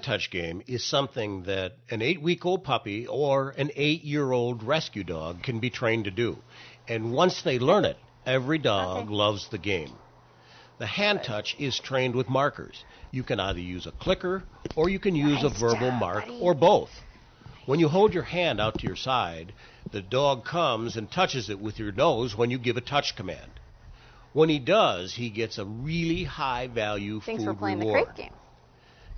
hand touch game is something that an eight week old puppy or an eight year old rescue dog can be trained to do. And once they learn it, every dog Okay. loves the game. The hand touch is trained with markers. You can either use a clicker or you can use a verbal job, mark buddy. or both. When you hold your hand out to your side, the dog comes and touches it with your nose when you give a touch command. When he does, he gets a really high value Thanks food for playing reward.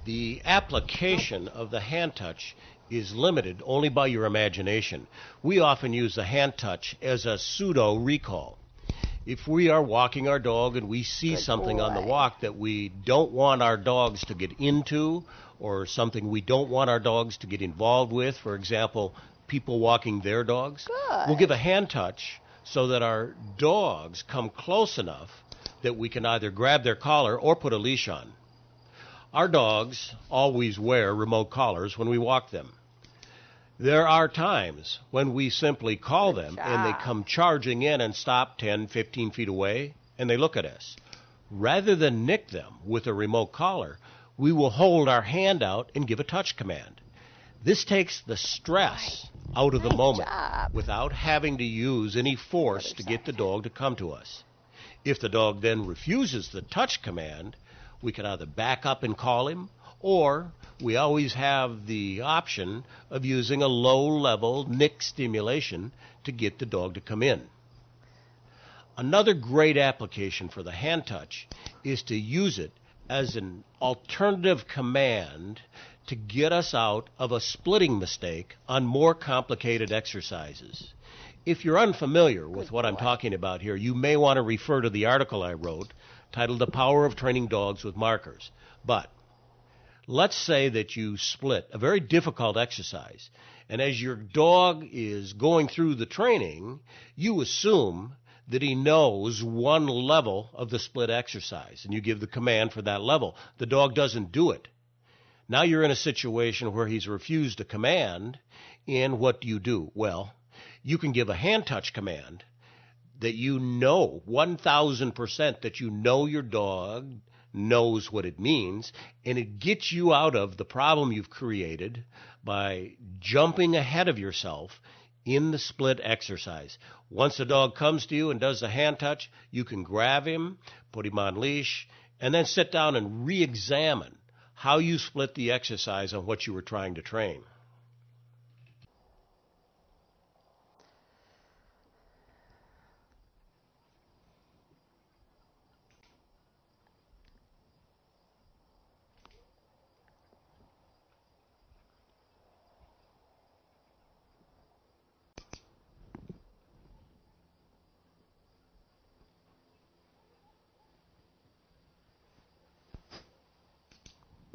The crate game. The application of the hand touch is limited only by your imagination. We often use the hand touch as a pseudo recall. If we are walking our dog and we see Good something on the walk that we don't want our dogs to get into, or something we don't want our dogs to get involved with, for example, people walking their dogs, Good. we'll give a hand touch so that our dogs come close enough that we can either grab their collar or put a leash on. Our dogs always wear remote collars when we walk them. There are times when we simply call them and they come charging in and stop 10, 15 feet away and they look at us. Rather than nick them with a remote collar, we will hold our hand out and give a touch command. This takes the stress out of the moment job. without having to use any force to get the dog to come to us. If the dog then refuses the touch command, we can either back up and call him, or we always have the option of using a low level nick stimulation to get the dog to come in. Another great application for the hand touch is to use it as an alternative command to get us out of a splitting mistake on more complicated exercises. If you're unfamiliar with what I'm talking about here, you may want to refer to the article I wrote titled The Power of Training Dogs with Markers. But let's say that you split a very difficult exercise, and as your dog is going through the training, you assume that he knows one level of the split exercise, and you give the command for that level. The dog doesn't do it. Now you're in a situation where he's refused a command, and what do you do? Well, you can give a hand touch command that you know 1000% that you know your dog knows what it means and it gets you out of the problem you've created by jumping ahead of yourself in the split exercise. Once the dog comes to you and does the hand touch, you can grab him, put him on leash, and then sit down and re examine how you split the exercise on what you were trying to train.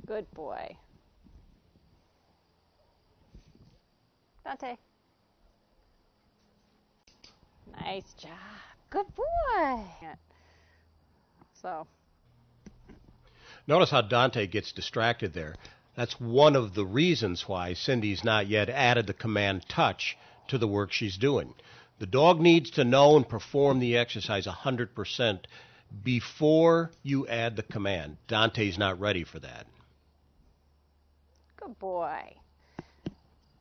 Good boy. Dante. Nice job. Good boy. So, Notice how Dante gets distracted there. That's one of the reasons why Cindy's not yet added the command touch to the work she's doing. The dog needs to know and perform the exercise 100% before you add the command. Dante's not ready for that. Good boy.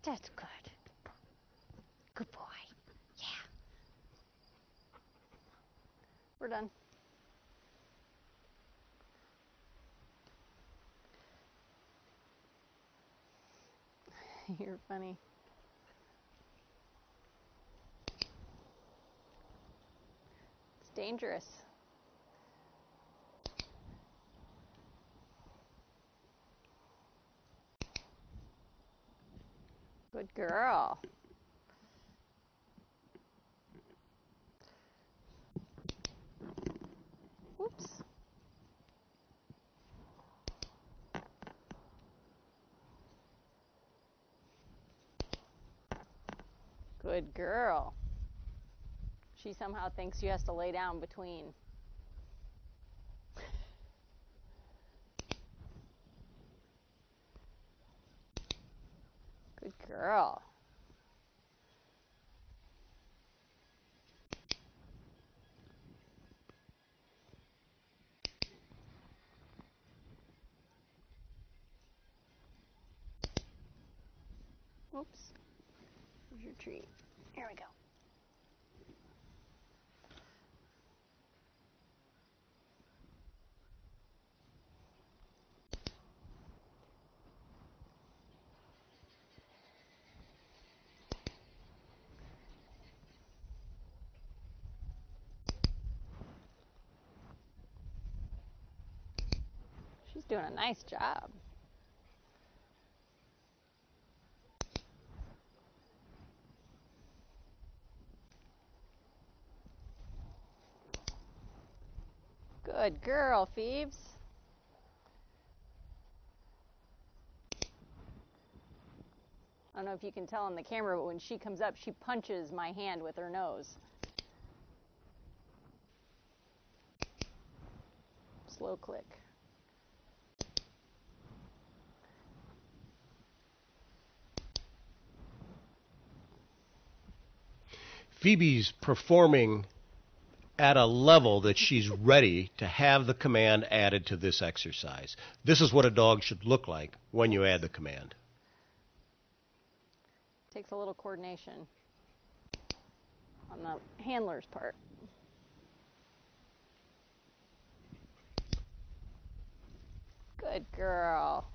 That's good. Good boy. Yeah. We're done. You're funny. It's dangerous. Good girl. Whoops. Good girl. She somehow thinks she has to lay down between. Good girl. Oops. Here's your treat. Here we go. She's doing a nice job. Good girl, Phoebes. I don't know if you can tell on the camera, but when she comes up, she punches my hand with her nose. Slow click. Phoebe's performing at a level that she's ready to have the command added to this exercise. This is what a dog should look like when you add the command. Takes a little coordination on the handler's part. Good girl.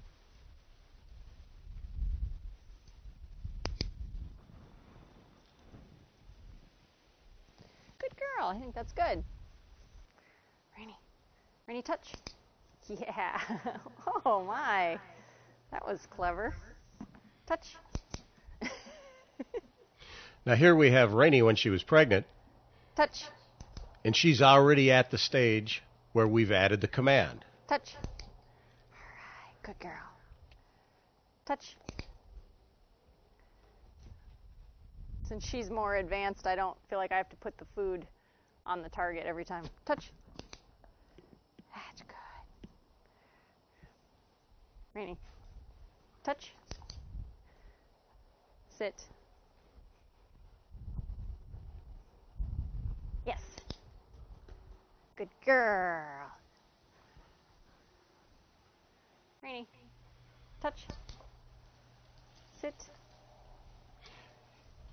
Good girl. I think that's good. Rainy. Rainy, touch. Yeah. Oh, my. That was clever. Touch. Now, here we have Rainy when she was pregnant, Touch. and she's already at the stage where we've added the command. Touch. All right. Good girl. Touch. Since she's more advanced, I don't feel like I have to put the food on the target every time. Touch. That's good. Rainy. Touch. Sit. Yes. Good girl. Rainy. Touch. Sit.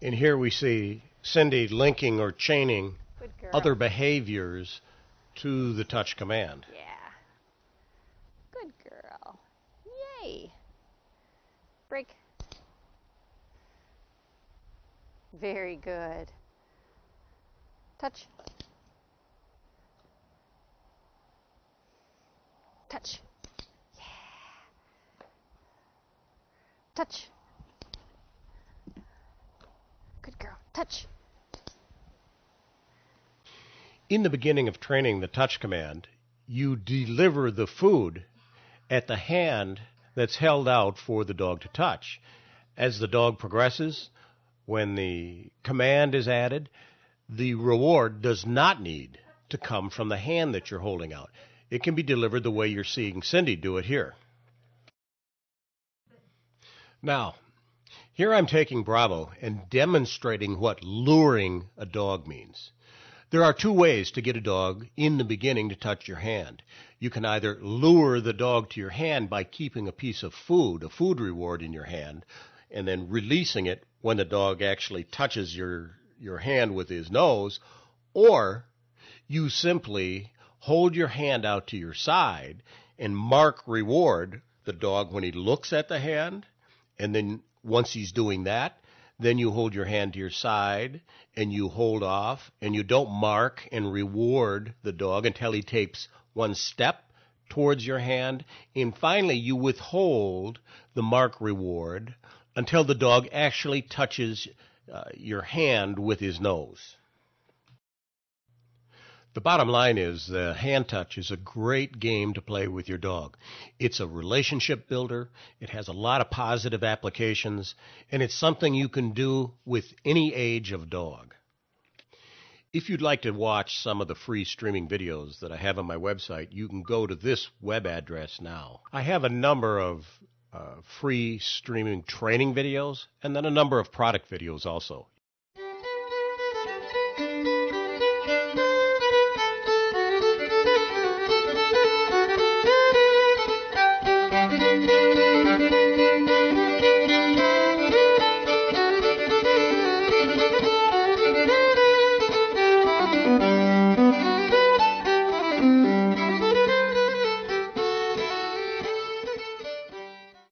And here we see Cindy linking or chaining. Other behaviors to the touch command. Yeah. Good girl. Yay. Break. Very good. Touch. Touch. Yeah. Touch. Good girl. Touch. In the beginning of training the touch command, you deliver the food at the hand that's held out for the dog to touch. As the dog progresses, when the command is added, the reward does not need to come from the hand that you're holding out. It can be delivered the way you're seeing Cindy do it here. Now, here I'm taking Bravo and demonstrating what luring a dog means. There are two ways to get a dog in the beginning to touch your hand. You can either lure the dog to your hand by keeping a piece of food, a food reward in your hand, and then releasing it when the dog actually touches your, your hand with his nose, or you simply hold your hand out to your side and mark reward the dog when he looks at the hand, and then once he's doing that, then you hold your hand to your side and you hold off and you don't mark and reward the dog until he takes one step towards your hand. And finally, you withhold the mark reward until the dog actually touches uh, your hand with his nose. The bottom line is the hand touch is a great game to play with your dog. It's a relationship builder. It has a lot of positive applications, and it's something you can do with any age of dog. If you'd like to watch some of the free streaming videos that I have on my website, you can go to this web address now. I have a number of uh, free streaming training videos and then a number of product videos also.